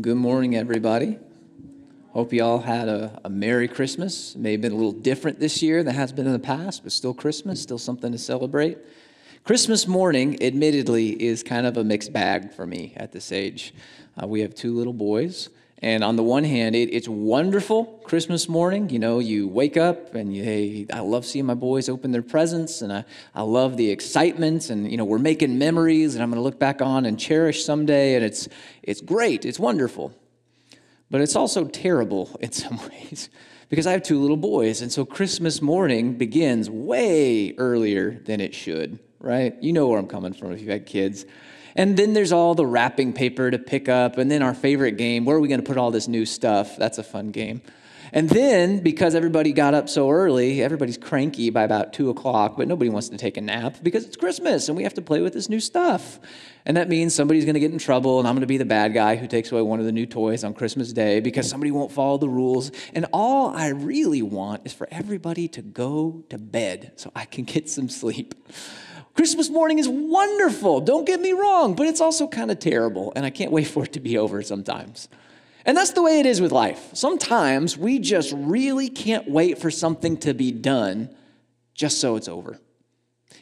Good morning, everybody. Hope you all had a, a Merry Christmas. It may have been a little different this year than has been in the past, but still Christmas, still something to celebrate. Christmas morning, admittedly, is kind of a mixed bag for me at this age. Uh, we have two little boys, and on the one hand, it, it's wonderful Christmas morning. You know, you wake up and you, hey, I love seeing my boys open their presents, and I, I love the excitement, and you know, we're making memories, and I'm going to look back on and cherish someday, and it's it's great, it's wonderful, but it's also terrible in some ways because I have two little boys, and so Christmas morning begins way earlier than it should. Right? You know where I'm coming from if you've had kids. And then there's all the wrapping paper to pick up. And then our favorite game where are we going to put all this new stuff? That's a fun game. And then, because everybody got up so early, everybody's cranky by about two o'clock, but nobody wants to take a nap because it's Christmas and we have to play with this new stuff. And that means somebody's going to get in trouble, and I'm going to be the bad guy who takes away one of the new toys on Christmas Day because somebody won't follow the rules. And all I really want is for everybody to go to bed so I can get some sleep. Christmas morning is wonderful, don't get me wrong, but it's also kind of terrible, and I can't wait for it to be over sometimes. And that's the way it is with life. Sometimes we just really can't wait for something to be done just so it's over.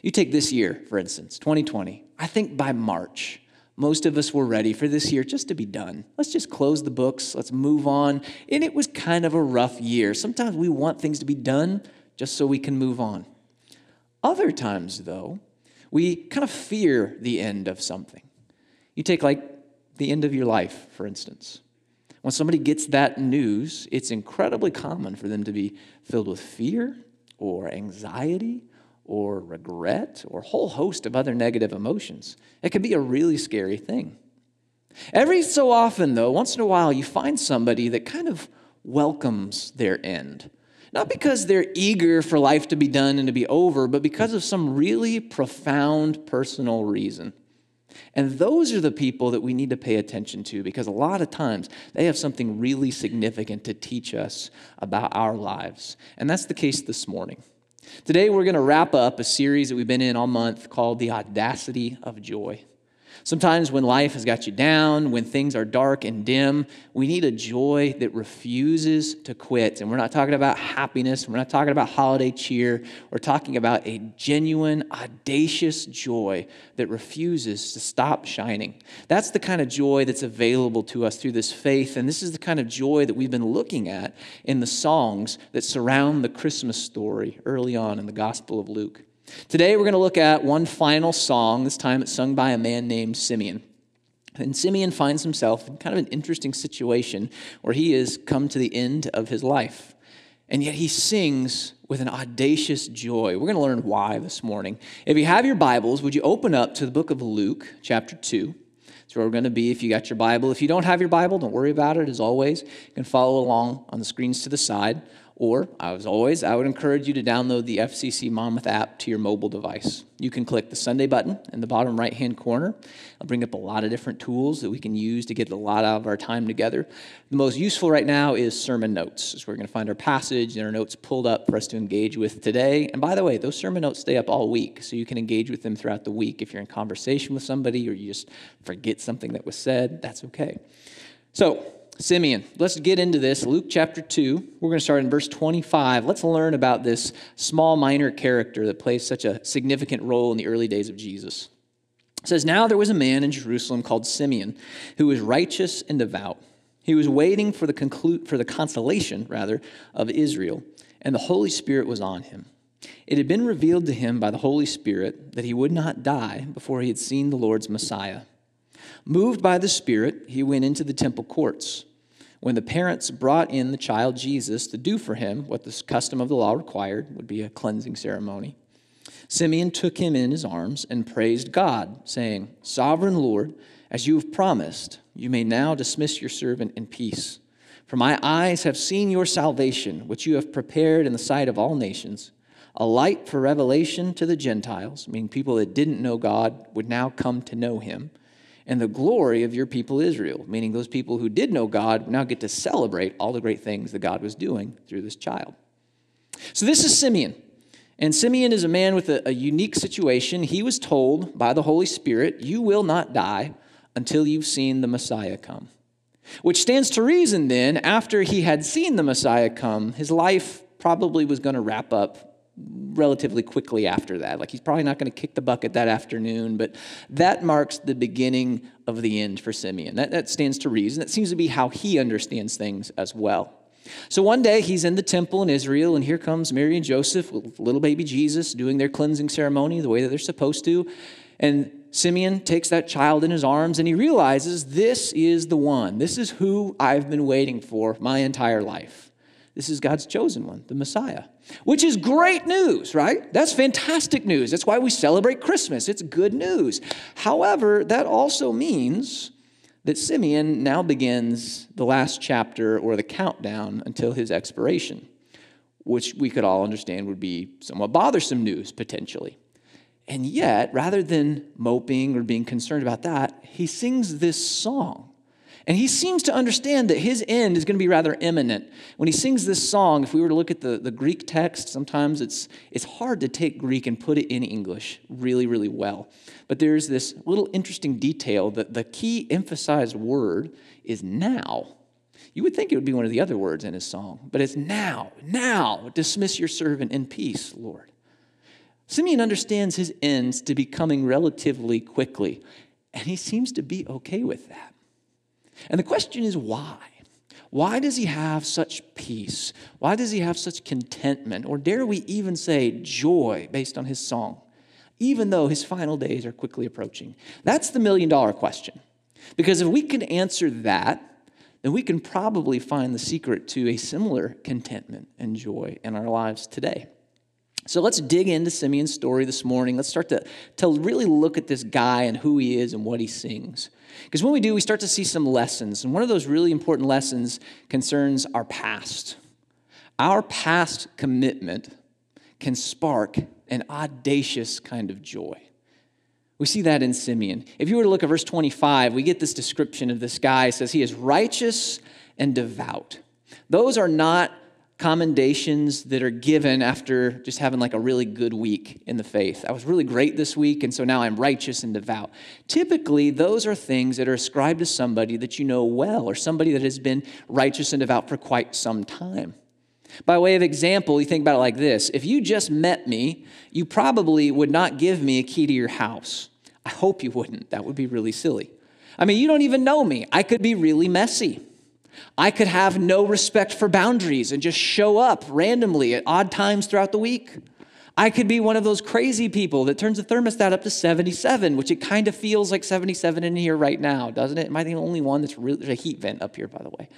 You take this year, for instance, 2020. I think by March, most of us were ready for this year just to be done. Let's just close the books, let's move on. And it was kind of a rough year. Sometimes we want things to be done just so we can move on. Other times, though, we kind of fear the end of something. You take, like, the end of your life, for instance. When somebody gets that news, it's incredibly common for them to be filled with fear or anxiety or regret or a whole host of other negative emotions. It can be a really scary thing. Every so often, though, once in a while, you find somebody that kind of welcomes their end. Not because they're eager for life to be done and to be over, but because of some really profound personal reason. And those are the people that we need to pay attention to because a lot of times they have something really significant to teach us about our lives. And that's the case this morning. Today, we're going to wrap up a series that we've been in all month called The Audacity of Joy. Sometimes when life has got you down, when things are dark and dim, we need a joy that refuses to quit. And we're not talking about happiness, we're not talking about holiday cheer. We're talking about a genuine, audacious joy that refuses to stop shining. That's the kind of joy that's available to us through this faith. And this is the kind of joy that we've been looking at in the songs that surround the Christmas story early on in the Gospel of Luke. Today, we're going to look at one final song. This time, it's sung by a man named Simeon. And Simeon finds himself in kind of an interesting situation where he has come to the end of his life. And yet he sings with an audacious joy. We're going to learn why this morning. If you have your Bibles, would you open up to the book of Luke, chapter 2? That's where we're going to be if you got your Bible. If you don't have your Bible, don't worry about it. As always, you can follow along on the screens to the side. Or, as always, I would encourage you to download the FCC Monmouth app to your mobile device. You can click the Sunday button in the bottom right hand corner. I'll bring up a lot of different tools that we can use to get a lot out of our time together. The most useful right now is sermon notes. Is we're going to find our passage and our notes pulled up for us to engage with today. And by the way, those sermon notes stay up all week, so you can engage with them throughout the week. If you're in conversation with somebody or you just forget something that was said, that's okay. So, Simeon. Let's get into this. Luke chapter 2. We're going to start in verse 25. Let's learn about this small, minor character that plays such a significant role in the early days of Jesus. It says, Now there was a man in Jerusalem called Simeon who was righteous and devout. He was waiting for the, conclu- for the consolation, rather, of Israel, and the Holy Spirit was on him. It had been revealed to him by the Holy Spirit that he would not die before he had seen the Lord's Messiah. Moved by the Spirit, he went into the temple courts. When the parents brought in the child Jesus to do for him what the custom of the law required, would be a cleansing ceremony, Simeon took him in his arms and praised God, saying, Sovereign Lord, as you have promised, you may now dismiss your servant in peace. For my eyes have seen your salvation, which you have prepared in the sight of all nations, a light for revelation to the Gentiles, meaning people that didn't know God would now come to know him and the glory of your people Israel, meaning those people who did know God now get to celebrate all the great things that God was doing through this child. So this is Simeon. And Simeon is a man with a, a unique situation. He was told by the Holy Spirit, You will not die until you've seen the Messiah come. Which stands to reason then, after he had seen the Messiah come, his life probably was going to wrap up relatively quickly after that. Like he's probably not going to kick the bucket that afternoon, but that marks the beginning of the end for Simeon. That, that stands to reason. That seems to be how he understands things as well. So one day he's in the temple in Israel, and here comes Mary and Joseph with little baby Jesus doing their cleansing ceremony the way that they're supposed to. And Simeon takes that child in his arms and he realizes this is the one. This is who I've been waiting for my entire life. This is God's chosen one, the Messiah, which is great news, right? That's fantastic news. That's why we celebrate Christmas. It's good news. However, that also means that Simeon now begins the last chapter or the countdown until his expiration, which we could all understand would be somewhat bothersome news potentially. And yet, rather than moping or being concerned about that, he sings this song and he seems to understand that his end is going to be rather imminent. When he sings this song, if we were to look at the, the Greek text, sometimes it's, it's hard to take Greek and put it in English really, really well. But there's this little interesting detail that the key emphasized word is now. You would think it would be one of the other words in his song, but it's now, now, dismiss your servant in peace, Lord. Simeon understands his ends to be coming relatively quickly, and he seems to be okay with that. And the question is why? Why does he have such peace? Why does he have such contentment? Or dare we even say joy based on his song, even though his final days are quickly approaching? That's the million dollar question. Because if we can answer that, then we can probably find the secret to a similar contentment and joy in our lives today. So let's dig into Simeon's story this morning. Let's start to, to really look at this guy and who he is and what he sings. Because when we do, we start to see some lessons. And one of those really important lessons concerns our past. Our past commitment can spark an audacious kind of joy. We see that in Simeon. If you were to look at verse 25, we get this description of this guy. It says he is righteous and devout. Those are not commendations that are given after just having like a really good week in the faith. I was really great this week, and so now I'm righteous and devout. Typically, those are things that are ascribed to somebody that you know well or somebody that has been righteous and devout for quite some time. By way of example, you think about it like this if you just met me, you probably would not give me a key to your house. I hope you wouldn't. That would be really silly. I mean, you don't even know me. I could be really messy. I could have no respect for boundaries and just show up randomly at odd times throughout the week. I could be one of those crazy people that turns the thermostat up to 77, which it kind of feels like 77 in here right now, doesn't it? Am I the only one that's really, there's a heat vent up here, by the way.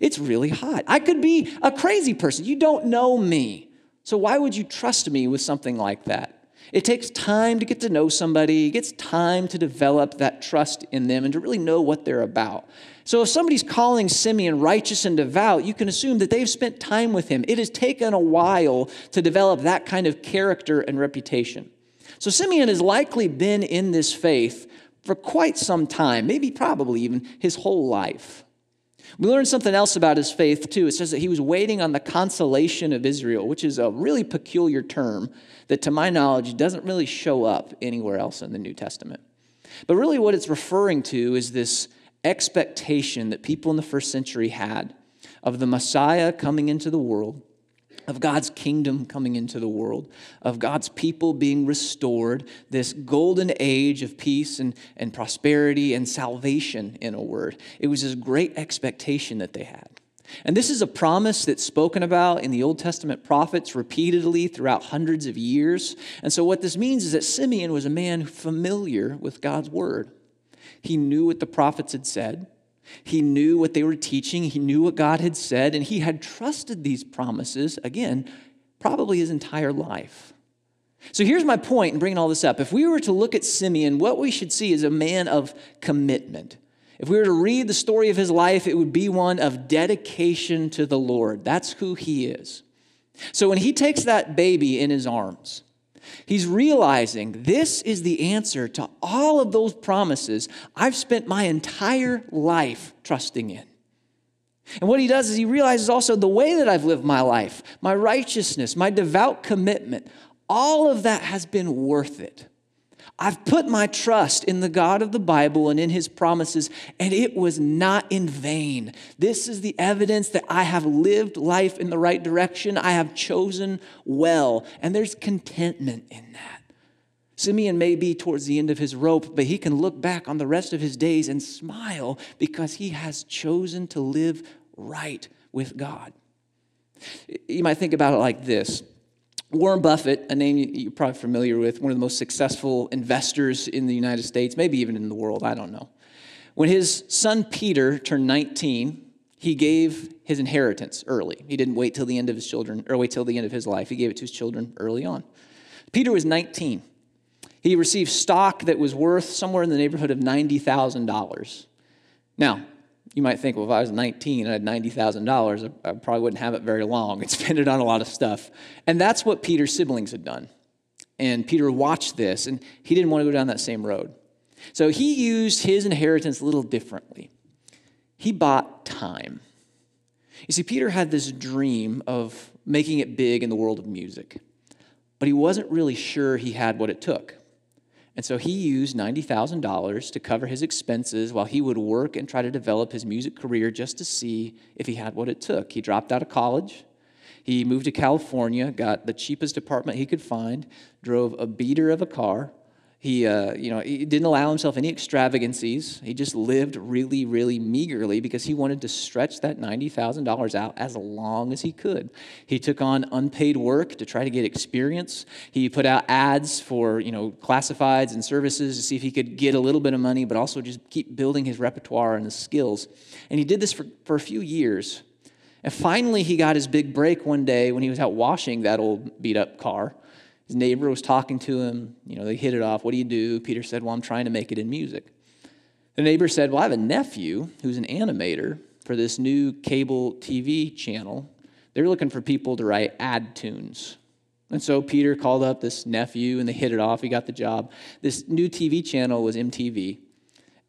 It's really hot. I could be a crazy person. You don't know me. So why would you trust me with something like that? It takes time to get to know somebody, it gets time to develop that trust in them and to really know what they're about. So if somebody's calling Simeon righteous and devout, you can assume that they've spent time with him. It has taken a while to develop that kind of character and reputation. So Simeon has likely been in this faith for quite some time, maybe probably even his whole life. We learn something else about his faith, too. It says that he was waiting on the consolation of Israel, which is a really peculiar term that, to my knowledge, doesn't really show up anywhere else in the New Testament. But really, what it's referring to is this expectation that people in the first century had of the Messiah coming into the world, of God's kingdom coming into the world, of God's people being restored, this golden age of peace and, and prosperity and salvation, in a word. It was this great expectation that they had. And this is a promise that's spoken about in the Old Testament prophets repeatedly throughout hundreds of years. And so, what this means is that Simeon was a man familiar with God's word. He knew what the prophets had said, he knew what they were teaching, he knew what God had said, and he had trusted these promises, again, probably his entire life. So here's my point in bringing all this up. If we were to look at Simeon, what we should see is a man of commitment. If we were to read the story of his life, it would be one of dedication to the Lord. That's who he is. So when he takes that baby in his arms, he's realizing this is the answer to all of those promises I've spent my entire life trusting in. And what he does is he realizes also the way that I've lived my life, my righteousness, my devout commitment, all of that has been worth it. I've put my trust in the God of the Bible and in his promises, and it was not in vain. This is the evidence that I have lived life in the right direction. I have chosen well, and there's contentment in that. Simeon may be towards the end of his rope, but he can look back on the rest of his days and smile because he has chosen to live right with God. You might think about it like this Warren Buffett, a name you're probably familiar with, one of the most successful investors in the United States, maybe even in the world, I don't know. When his son Peter turned 19, he gave his inheritance early. He didn't wait till the end of his children, or wait till the end of his life. He gave it to his children early on. Peter was 19. He received stock that was worth somewhere in the neighborhood of $90,000. Now, you might think, well, if I was 19 and I had $90,000, I probably wouldn't have it very long and spend it on a lot of stuff. And that's what Peter's siblings had done. And Peter watched this, and he didn't want to go down that same road. So he used his inheritance a little differently. He bought time. You see, Peter had this dream of making it big in the world of music, but he wasn't really sure he had what it took. And so he used $90,000 to cover his expenses while he would work and try to develop his music career just to see if he had what it took. He dropped out of college. He moved to California, got the cheapest apartment he could find, drove a beater of a car, he, uh, you know, he didn't allow himself any extravagancies. He just lived really, really meagerly because he wanted to stretch that $90,000 out as long as he could. He took on unpaid work to try to get experience. He put out ads for, you know, classifieds and services to see if he could get a little bit of money, but also just keep building his repertoire and his skills. And he did this for, for a few years. And finally, he got his big break one day when he was out washing that old beat up car. His neighbor was talking to him. You know, they hit it off. What do you do? Peter said, Well, I'm trying to make it in music. The neighbor said, Well, I have a nephew who's an animator for this new cable TV channel. They're looking for people to write ad tunes. And so Peter called up this nephew and they hit it off. He got the job. This new TV channel was MTV.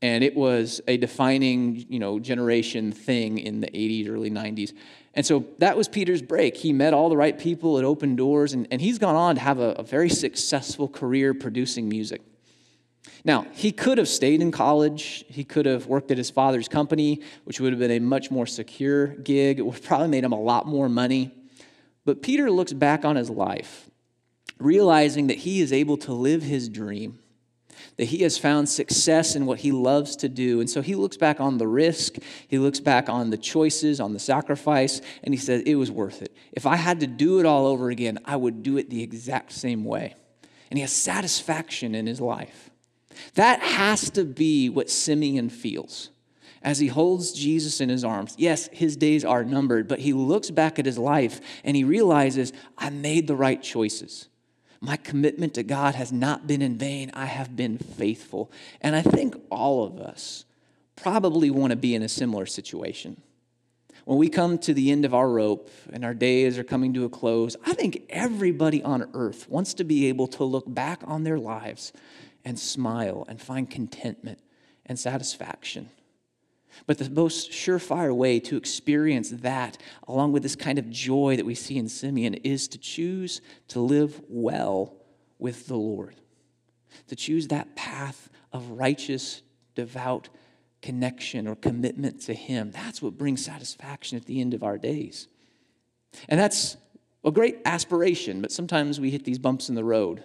And it was a defining, you know, generation thing in the 80s, early 90s. And so that was Peter's break. He met all the right people, it opened doors, and, and he's gone on to have a, a very successful career producing music. Now, he could have stayed in college. He could have worked at his father's company, which would have been a much more secure gig. It would have probably made him a lot more money. But Peter looks back on his life, realizing that he is able to live his dream that he has found success in what he loves to do. And so he looks back on the risk, he looks back on the choices, on the sacrifice, and he says, It was worth it. If I had to do it all over again, I would do it the exact same way. And he has satisfaction in his life. That has to be what Simeon feels as he holds Jesus in his arms. Yes, his days are numbered, but he looks back at his life and he realizes, I made the right choices. My commitment to God has not been in vain. I have been faithful. And I think all of us probably want to be in a similar situation. When we come to the end of our rope and our days are coming to a close, I think everybody on earth wants to be able to look back on their lives and smile and find contentment and satisfaction. But the most surefire way to experience that, along with this kind of joy that we see in Simeon, is to choose to live well with the Lord, to choose that path of righteous, devout connection or commitment to Him. That's what brings satisfaction at the end of our days. And that's a great aspiration, but sometimes we hit these bumps in the road.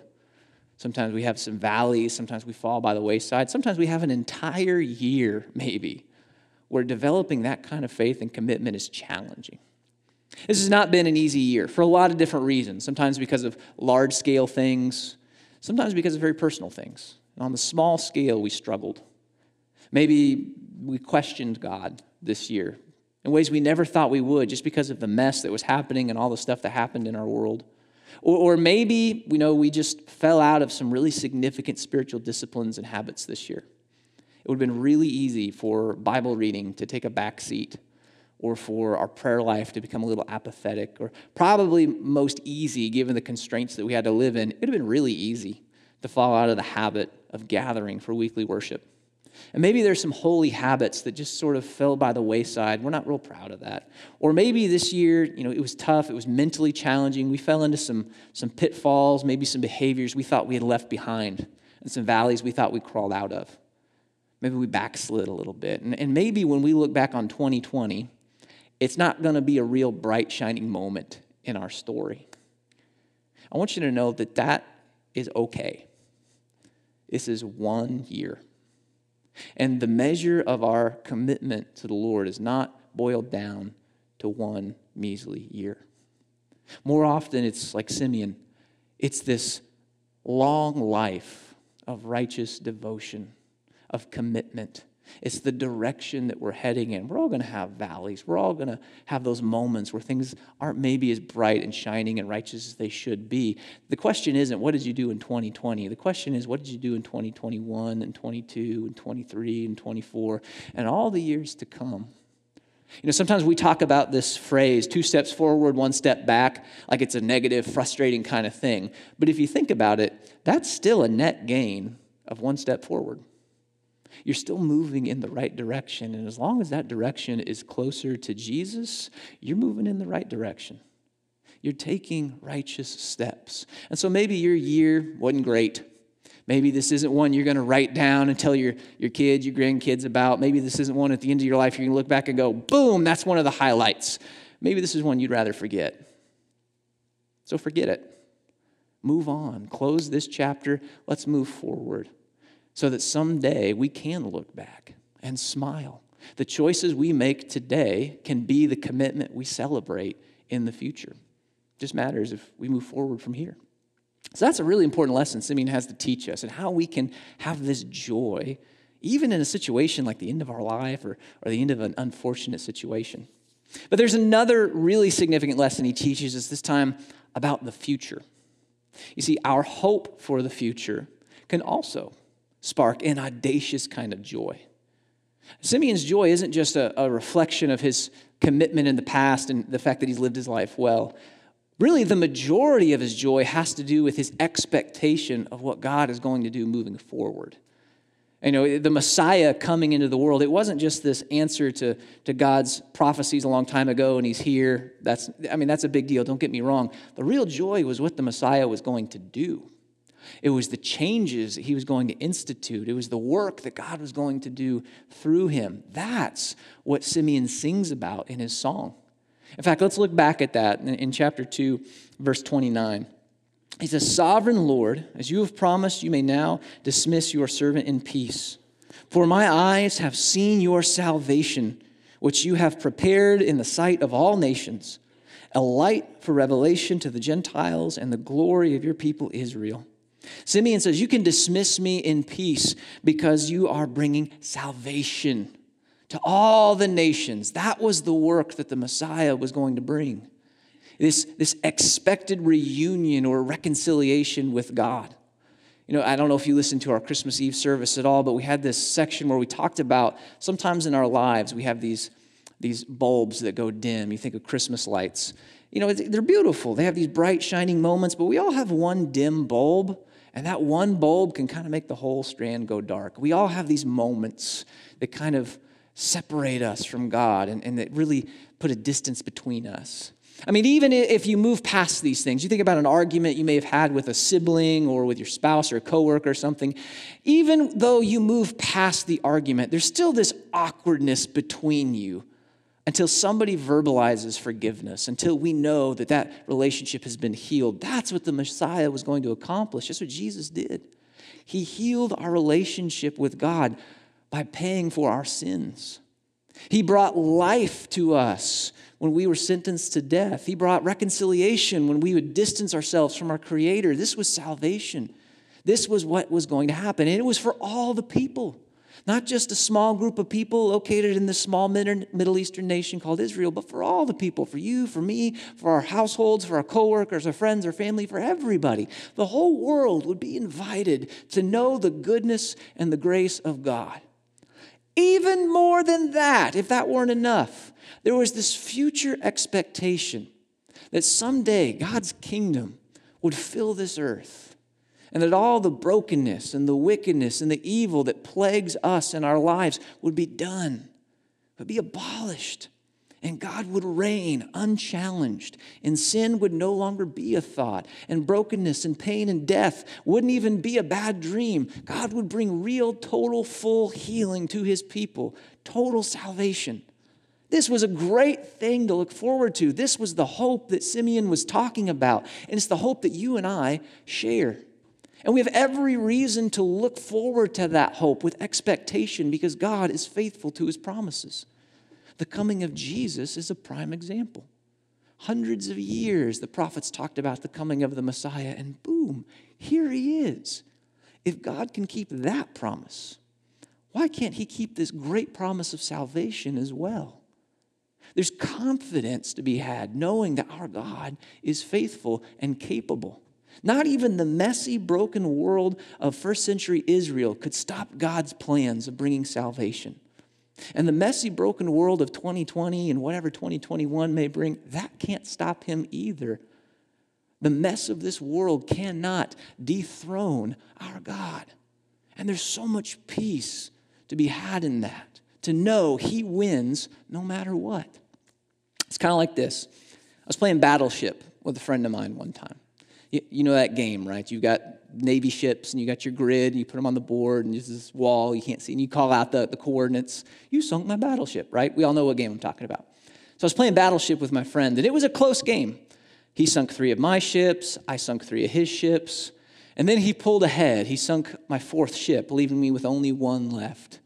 Sometimes we have some valleys. Sometimes we fall by the wayside. Sometimes we have an entire year, maybe, where developing that kind of faith and commitment is challenging. This has not been an easy year for a lot of different reasons, sometimes because of large scale things, sometimes because of very personal things. And on the small scale, we struggled. Maybe we questioned God this year in ways we never thought we would just because of the mess that was happening and all the stuff that happened in our world. Or, or maybe, you know, we just fell out of some really significant spiritual disciplines and habits this year it would have been really easy for Bible reading to take a back seat or for our prayer life to become a little apathetic, or probably most easy, given the constraints that we had to live in, it would have been really easy to fall out of the habit of gathering for weekly worship. And maybe there's some holy habits that just sort of fell by the wayside. We're not real proud of that. Or maybe this year, you know, it was tough, it was mentally challenging. We fell into some, some pitfalls, maybe some behaviors we thought we had left behind and some valleys we thought we crawled out of. Maybe we backslid a little bit. And, and maybe when we look back on 2020, it's not going to be a real bright, shining moment in our story. I want you to know that that is okay. This is one year. And the measure of our commitment to the Lord is not boiled down to one measly year. More often, it's like Simeon, it's this long life of righteous devotion, of commitment. It's the direction that we're heading in. We're all going to have valleys. We're all going to have those moments where things aren't maybe as bright and shining and righteous as they should be. The question isn't, what did you do in 2020? The question is, what did you do in 2021 and 22 and 23 and 24 and all the years to come? You know, sometimes we talk about this phrase, two steps forward, one step back, like it's a negative, frustrating kind of thing. But if you think about it, that's still a net gain of one step forward. You're still moving in the right direction. And as long as that direction is closer to Jesus, you're moving in the right direction. You're taking righteous steps. And so maybe your year wasn't great. Maybe this isn't one you're going to write down and tell your, your kids, your grandkids about. Maybe this isn't one at the end of your life you're going to look back and go, boom, that's one of the highlights. Maybe this is one you'd rather forget. So forget it. Move on. Close this chapter. Let's move forward so that someday we can look back and smile. The choices we make today can be the commitment we celebrate in the future. It just matters if we move forward from here. So that's a really important lesson Simeon has to teach us and how we can have this joy even in a situation like the end of our life or, or the end of an unfortunate situation. But there's another really significant lesson he teaches us this time about the future. You see, our hope for the future can also spark an audacious kind of joy. Simeon's joy isn't just a, a reflection of his commitment in the past and the fact that he's lived his life well. Really, the majority of his joy has to do with his expectation of what God is going to do moving forward. You know, the Messiah coming into the world, it wasn't just this answer to, to God's prophecies a long time ago and he's here. That's, I mean, that's a big deal, don't get me wrong. The real joy was what the Messiah was going to do. It was the changes that he was going to institute. It was the work that God was going to do through him. That's what Simeon sings about in his song. In fact, let's look back at that in, chapter 2, verse 29. He says, Sovereign Lord, as you have promised, you may now dismiss your servant in peace. For my eyes have seen your salvation, which you have prepared in the sight of all nations, a light for revelation to the Gentiles and the glory of your people Israel. Simeon says, You can dismiss me in peace because you are bringing salvation to all the nations. That was the work that the Messiah was going to bring. This, this expected reunion or reconciliation with God. You know, I don't know if you listened to our Christmas Eve service at all, but we had this section where we talked about sometimes in our lives we have these, these bulbs that go dim. You think of Christmas lights. You know, they're beautiful. They have these bright, shining moments, but we all have one dim bulb, and that one bulb can kind of make the whole strand go dark. We all have these moments that kind of separate us from God and, and that really put a distance between us. I mean, even if you move past these things, you think about an argument you may have had with a sibling or with your spouse or a coworker or something, even though you move past the argument, there's still this awkwardness between you until somebody verbalizes forgiveness, until we know that that relationship has been healed. That's what the Messiah was going to accomplish. That's what Jesus did. He healed our relationship with God by paying for our sins. He brought life to us when we were sentenced to death. He brought reconciliation when we would distance ourselves from our Creator. This was salvation. This was what was going to happen. And it was for all the people, not just a small group of people located in this small Middle Eastern nation called Israel, but for all the people, for you, for me, for our households, for our coworkers, our friends, our family, for everybody. The whole world would be invited to know the goodness and the grace of God. Even more than that, if that weren't enough, there was this future expectation that someday God's kingdom would fill this earth and that all the brokenness and the wickedness and the evil that plagues us in our lives would be done, would be abolished. and God would reign unchallenged, and sin would no longer be a thought, and brokenness and pain and death wouldn't even be a bad dream. God would bring real, total, full healing to his people, total salvation. This was a great thing to look forward to. This was the hope that Simeon was talking about, and it's the hope that you and I share. And we have every reason to look forward to that hope with expectation because God is faithful to his promises. The coming of Jesus is a prime example. Hundreds of years, the prophets talked about the coming of the Messiah, and boom, here he is. If God can keep that promise, why can't he keep this great promise of salvation as well? There's confidence to be had knowing that our God is faithful and capable. Not even the messy, broken world of first century Israel could stop God's plans of bringing salvation. And the messy, broken world of 2020 and whatever 2021 may bring, that can't stop him either. The mess of this world cannot dethrone our God. And there's so much peace to be had in that, to know he wins no matter what. It's kind of like this I was playing Battleship with a friend of mine one time. You, know that game, right? You've got Navy ships and you got your grid, and you put them on the board, and there's this wall you can't see, and you call out the, the coordinates. You sunk my battleship, right? We all know what game I'm talking about. So I was playing Battleship with my friend, and it was a close game. He sunk three of my ships, I sunk three of his ships, and then he pulled ahead. He sunk my fourth ship, leaving me with only one left.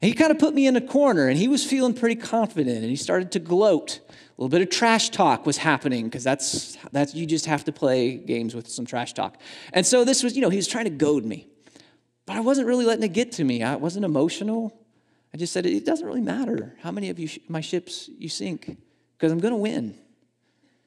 And he kind of put me in a corner, and he was feeling pretty confident, and he started to gloat a little bit of trash talk was happening because that's that's you just have to play games with some trash talk. And so this was, you know, he was trying to goad me. But I wasn't really letting it get to me. I wasn't emotional. I just said it doesn't really matter how many of you my ships you sink because I'm going to win.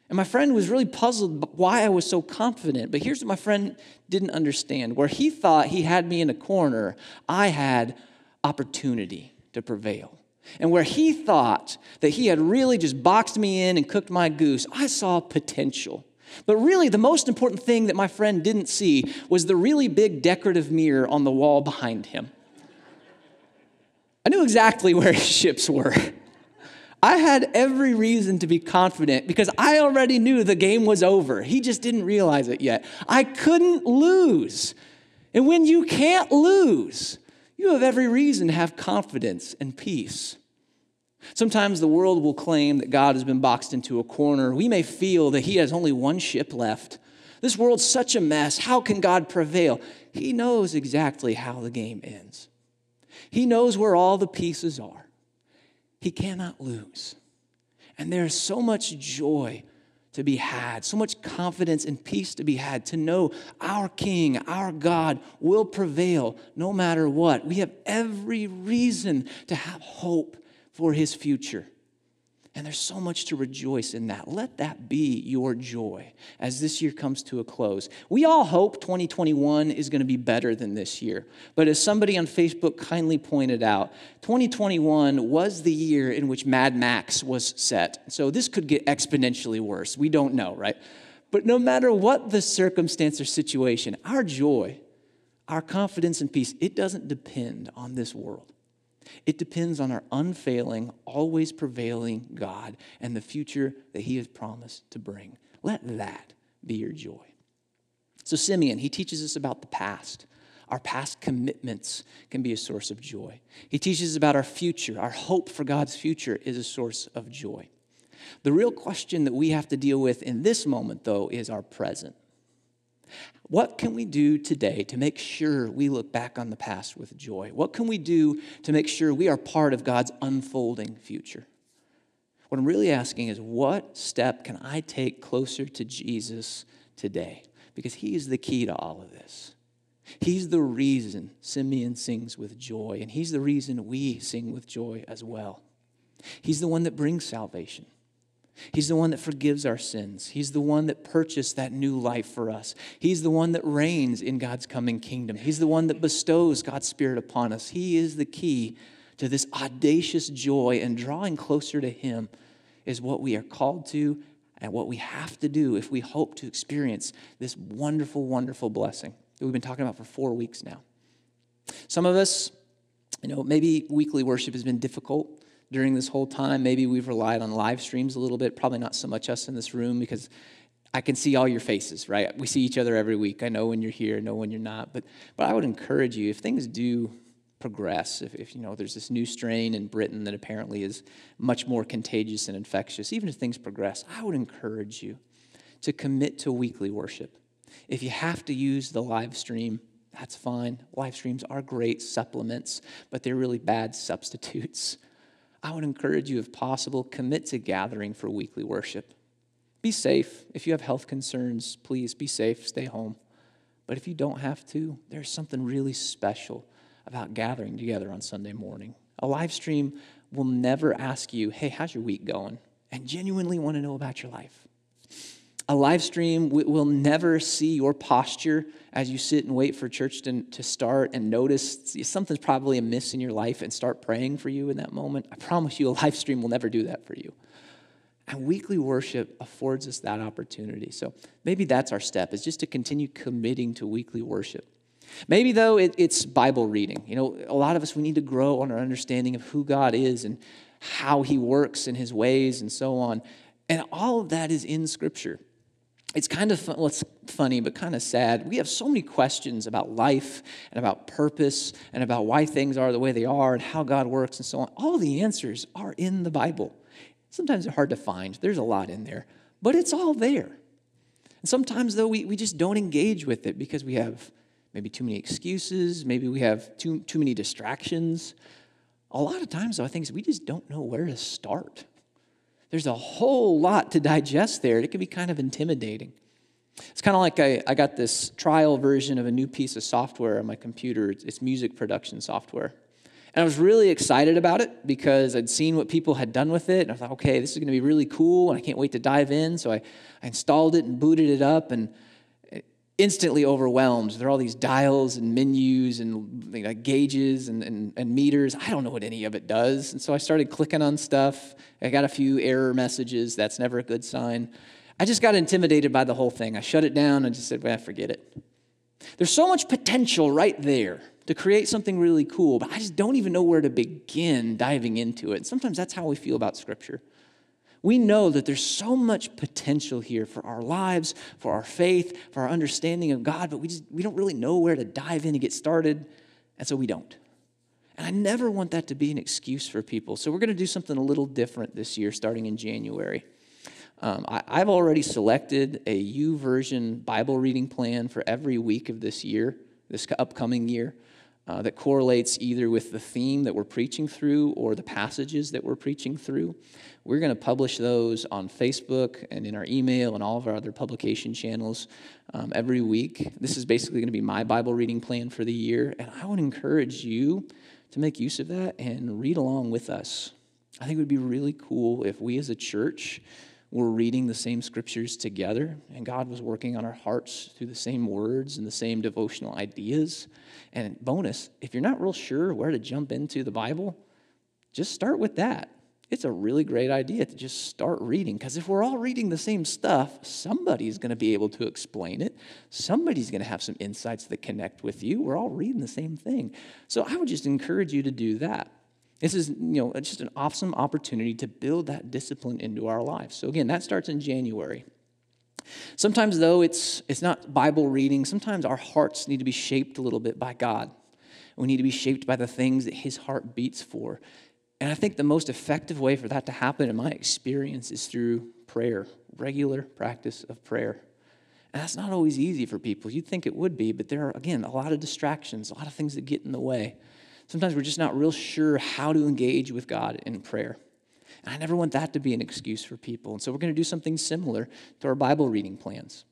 And my friend was really puzzled why I was so confident. But here's what my friend didn't understand. Where he thought he had me in a corner, I had opportunity to prevail. And where he thought that he had really just boxed me in and cooked my goose, I saw potential. But really, the most important thing that my friend didn't see was the really big decorative mirror on the wall behind him. I knew exactly where his ships were. I had every reason to be confident because I already knew the game was over. He just didn't realize it yet. I couldn't lose. And when you can't lose, you have every reason to have confidence and peace. Sometimes the world will claim that God has been boxed into a corner. We may feel that He has only one ship left. This world's such a mess. How can God prevail? He knows exactly how the game ends, He knows where all the pieces are. He cannot lose. And there's so much joy to be had, so much confidence and peace to be had, to know our King, our God will prevail no matter what. We have every reason to have hope for his future. And there's so much to rejoice in that. Let that be your joy as this year comes to a close. We all hope 2021 is going to be better than this year. But as somebody on Facebook kindly pointed out, 2021 was the year in which Mad Max was set. So this could get exponentially worse. We don't know, right? But no matter what the circumstance or situation, our joy, our confidence and peace, it doesn't depend on this world. It depends on our unfailing, always prevailing God and the future that He has promised to bring. Let that be your joy. So, Simeon, he teaches us about the past. Our past commitments can be a source of joy. He teaches us about our future. Our hope for God's future is a source of joy. The real question that we have to deal with in this moment, though, is our present. What can we do today to make sure we look back on the past with joy? What can we do to make sure we are part of God's unfolding future? What I'm really asking is what step can I take closer to Jesus today? Because he is the key to all of this. He's the reason Simeon sings with joy, and he's the reason we sing with joy as well. He's the one that brings salvation. He's the one that forgives our sins. He's the one that purchased that new life for us. He's the one that reigns in God's coming kingdom. He's the one that bestows God's Spirit upon us. He is the key to this audacious joy, and drawing closer to Him is what we are called to and what we have to do if we hope to experience this wonderful, wonderful blessing that we've been talking about for four weeks now. Some of us, you know, maybe weekly worship has been difficult during this whole time. Maybe we've relied on live streams a little bit, probably not so much us in this room because I can see all your faces, right? We see each other every week. I know when you're here, I know when you're not. But, but I would encourage you, if things do progress, if, if you know there's this new strain in Britain that apparently is much more contagious and infectious, even if things progress, I would encourage you to commit to weekly worship. If you have to use the live stream, that's fine. Live streams are great supplements, but they're really bad substitutes. I would encourage you, if possible, commit to gathering for weekly worship. Be safe. If you have health concerns, please be safe, stay home. But if you don't have to, there's something really special about gathering together on Sunday morning. A live stream will never ask you, hey, how's your week going? And genuinely want to know about your life. A live stream will never see your posture as you sit and wait for church to, to start and notice something's probably amiss in your life and start praying for you in that moment. I promise you, a live stream will never do that for you. And weekly worship affords us that opportunity. So maybe that's our step, is just to continue committing to weekly worship. Maybe, though, it, it's Bible reading. You know, a lot of us, we need to grow on our understanding of who God is and how he works in his ways and so on. And all of that is in Scripture. It's kind of fun, well, it's funny, but kind of sad. We have so many questions about life and about purpose and about why things are the way they are and how God works and so on. All the answers are in the Bible. Sometimes they're hard to find, there's a lot in there, but it's all there. And sometimes, though, we, we just don't engage with it because we have maybe too many excuses, maybe we have too, too many distractions. A lot of times, though, I think we just don't know where to start. There's a whole lot to digest there. It can be kind of intimidating. It's kind of like I, I got this trial version of a new piece of software on my computer. It's, music production software. And I was really excited about it because I'd seen what people had done with it. And I thought, okay, this is going to be really cool. And I can't wait to dive in. So I, I installed it and booted it up. And instantly overwhelmed. There are all these dials and menus and you know, gauges and, and, and, meters. I don't know what any of it does. And so I started clicking on stuff. I got a few error messages. That's never a good sign. I just got intimidated by the whole thing. I shut it down and just said, well, forget it. There's so much potential right there to create something really cool, but I just don't even know where to begin diving into it. And sometimes that's how we feel about Scripture. We know that there's so much potential here for our lives, for our faith, for our understanding of God, but we just we don't really know where to dive in and get started, and so we don't. And I never want that to be an excuse for people. So we're going to do something a little different this year, starting in January. Um, I, I've already selected a YouVersion Bible reading plan for every week of this year, this upcoming year. Uh, that correlates either with the theme that we're preaching through or the passages that we're preaching through. We're going to publish those on Facebook and in our email and all of our other publication channels um, every week. This is basically going to be my Bible reading plan for the year, and I would encourage you to make use of that and read along with us. I think it would be really cool if we as a church were reading the same scriptures together and God was working on our hearts through the same words and the same devotional ideas. And bonus, if you're not real sure where to jump into the Bible, just start with that it's a really great idea to just start reading because if we're all reading the same stuff, somebody's going to be able to explain it. Somebody's going to have some insights that connect with you. We're all reading the same thing. So I would just encourage you to do that. This is, you know, just an awesome opportunity to build that discipline into our lives. So again, that starts in January. Sometimes though it's it's not Bible reading, sometimes our hearts need to be shaped a little bit by God. We need to be shaped by the things that his heart beats for. And I think the most effective way for that to happen, in my experience, is through prayer, regular practice of prayer. And that's not always easy for people. You'd think it would be, but there are, again, a lot of distractions, a lot of things that get in the way. Sometimes we're just not real sure how to engage with God in prayer. And I never want that to be an excuse for people. And so we're going to do something similar to our Bible reading plans.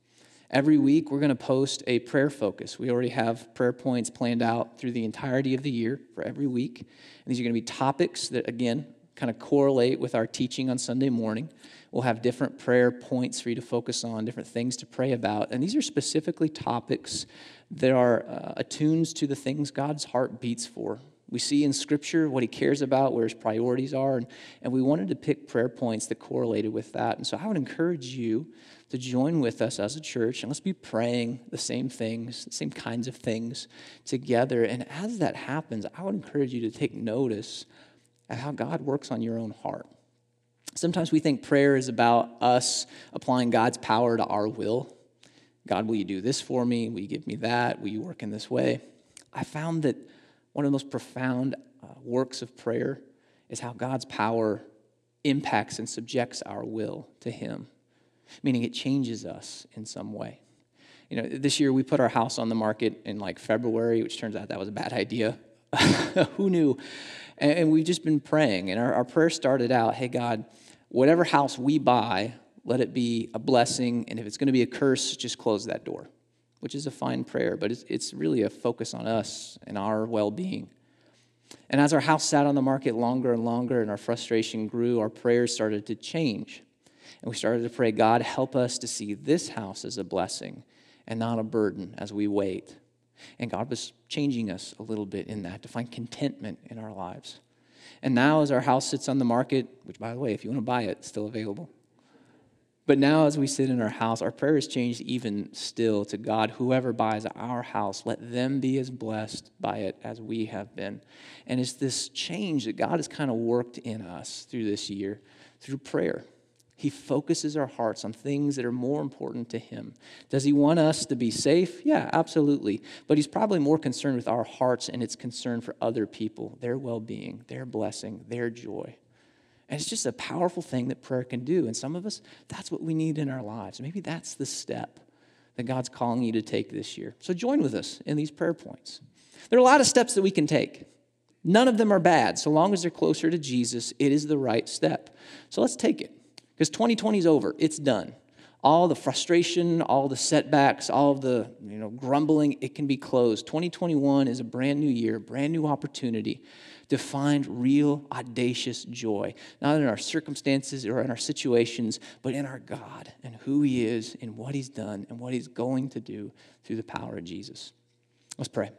Every week, we're going to post a prayer focus. We already have prayer points planned out through the entirety of the year for every week. And these are going to be topics that, again, kind of correlate with our teaching on Sunday morning. We'll have different prayer points for you to focus on, different things to pray about. And these are specifically topics that are uh, attuned to the things God's heart beats for. We see in Scripture what he cares about, where his priorities are, and, and we wanted to pick prayer points that correlated with that. And so I would encourage you to join with us as a church and let's be praying the same things, the same kinds of things together. And as that happens, I would encourage you to take notice of how God works on your own heart. Sometimes we think prayer is about us applying God's power to our will. God, will you do this for me? Will you give me that? Will you work in this way? I found that one of the most profound uh, works of prayer is how God's power impacts and subjects our will to Him, meaning it changes us in some way. You know, this year we put our house on the market in like February, which turns out that was a bad idea. Who knew? And, and, we've just been praying, and our, our prayer started out hey, God, whatever house we buy, let it be a blessing, and if it's going to be a curse, just close that door, which is a fine prayer, but it's, it's really a focus on us and our well being. And as our house sat on the market longer and longer and our frustration grew, our prayers started to change. And we started to pray, God, help us to see this house as a blessing and not a burden as we wait. And God was changing us a little bit in that to find contentment in our lives. And now, as our house sits on the market, which, by the way, if you want to buy it, it's still available. But now, as we sit in our house, our prayer has changed even still to God, whoever buys our house, let them be as blessed by it as we have been. And it's this change that God has kind of worked in us through this year through prayer. He focuses our hearts on things that are more important to Him. Does He want us to be safe? Yeah, absolutely. But He's probably more concerned with our hearts and its concern for other people, their well being, their blessing, their joy. And it's just a powerful thing that prayer can do. And some of us, that's what we need in our lives. Maybe that's the step that God's calling you to take this year. So join with us in these prayer points. There are a lot of steps that we can take. None of them are bad. So long as they're closer to Jesus, it is the right step. So let's take it. Because 2020 is over, it's done. All the frustration, all the setbacks, all the you know, grumbling, it can be closed. 2021 is a brand new year, brand new opportunity to find real, audacious joy, not in our circumstances or in our situations, but in our God and who He is and what He's done and what He's going to do through the power of Jesus. Let's pray.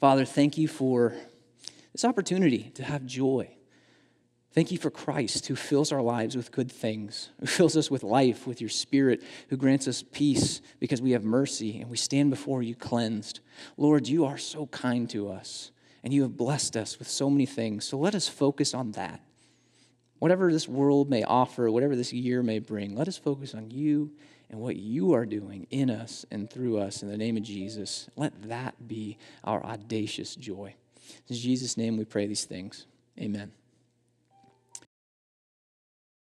Father, thank you for this opportunity to have joy. Thank you for Christ who fills our lives with good things, who fills us with life, with your spirit, who grants us peace because we have mercy and we stand before you cleansed. Lord, you are so kind to us and you have blessed us with so many things. So let us focus on that. Whatever this world may offer, whatever this year may bring, let us focus on you and what you are doing in us and through us in the name of Jesus. Let that be our audacious joy. In Jesus' name we pray these things. Amen.